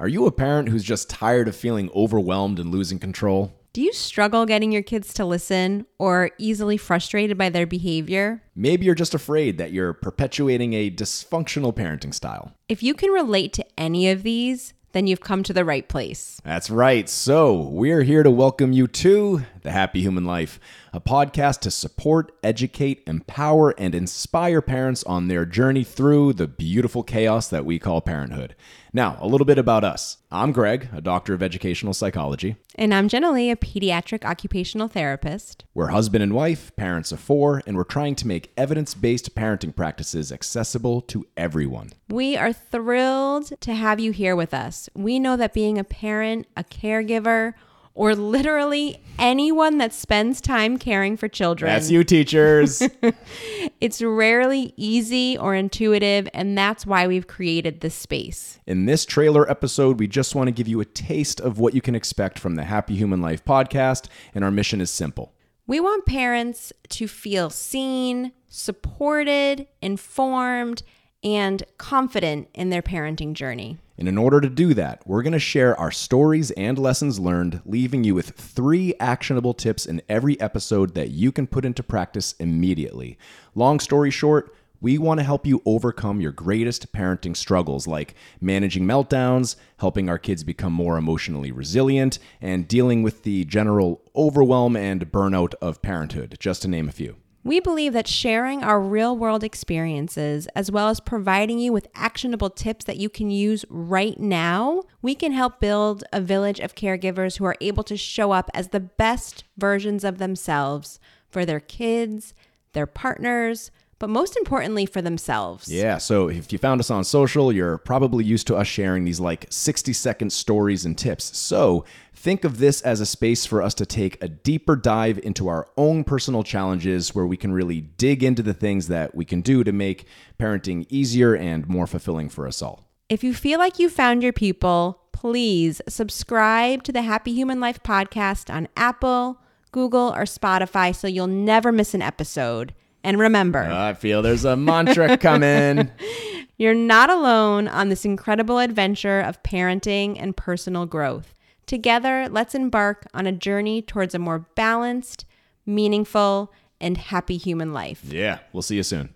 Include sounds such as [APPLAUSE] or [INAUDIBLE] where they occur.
Are you a parent who's just tired of feeling overwhelmed and losing control? Do you struggle getting your kids to listen or easily frustrated by their behavior? Maybe you're just afraid that you're perpetuating a dysfunctional parenting style. If you can relate to any of these, then you've come to the right place. That's right. So, we're here to welcome you to The Happy Human Life, a podcast to support, educate, empower, and inspire parents on their journey through the beautiful chaos that we call parenthood. Now, a little bit about us. I'm Greg, a doctor of educational psychology. And I'm Jenilee, a pediatric occupational therapist. We're husband and wife, parents of four, and we're trying to make evidence based parenting practices accessible to everyone. We are thrilled to have you here with us. We know that being a parent, a caregiver, or literally anyone that spends time caring for children. That's you, teachers. [LAUGHS] it's rarely easy or intuitive, and that's why we've created this space. In this trailer episode, we just want to give you a taste of what you can expect from the Happy Human Life podcast, and our mission is simple. We want parents to feel seen, supported, informed, and confident in their parenting journey. And in order to do that, we're going to share our stories and lessons learned, leaving you with three actionable tips in every episode that you can put into practice immediately. Long story short, we want to help you overcome your greatest parenting struggles like managing meltdowns, helping our kids become more emotionally resilient, and dealing with the general overwhelm and burnout of parenthood, just to name a few. We believe that sharing our real world experiences, as well as providing you with actionable tips that you can use right now, we can help build a village of caregivers who are able to show up as the best versions of themselves for their kids, their partners, but most importantly for themselves. Yeah, so if you found us on social, you're probably used to us sharing these like 60 second stories and tips. So think of this as a space for us to take a deeper dive into our own personal challenges where we can really dig into the things that we can do to make parenting easier and more fulfilling for us all. If you feel like you found your people, please subscribe to the Happy Human Life podcast on Apple, Google, or Spotify so you'll never miss an episode. And remember, I feel there's a mantra [LAUGHS] coming. You're not alone on this incredible adventure of parenting and personal growth. Together, let's embark on a journey towards a more balanced, meaningful, and happy human life. Yeah, we'll see you soon.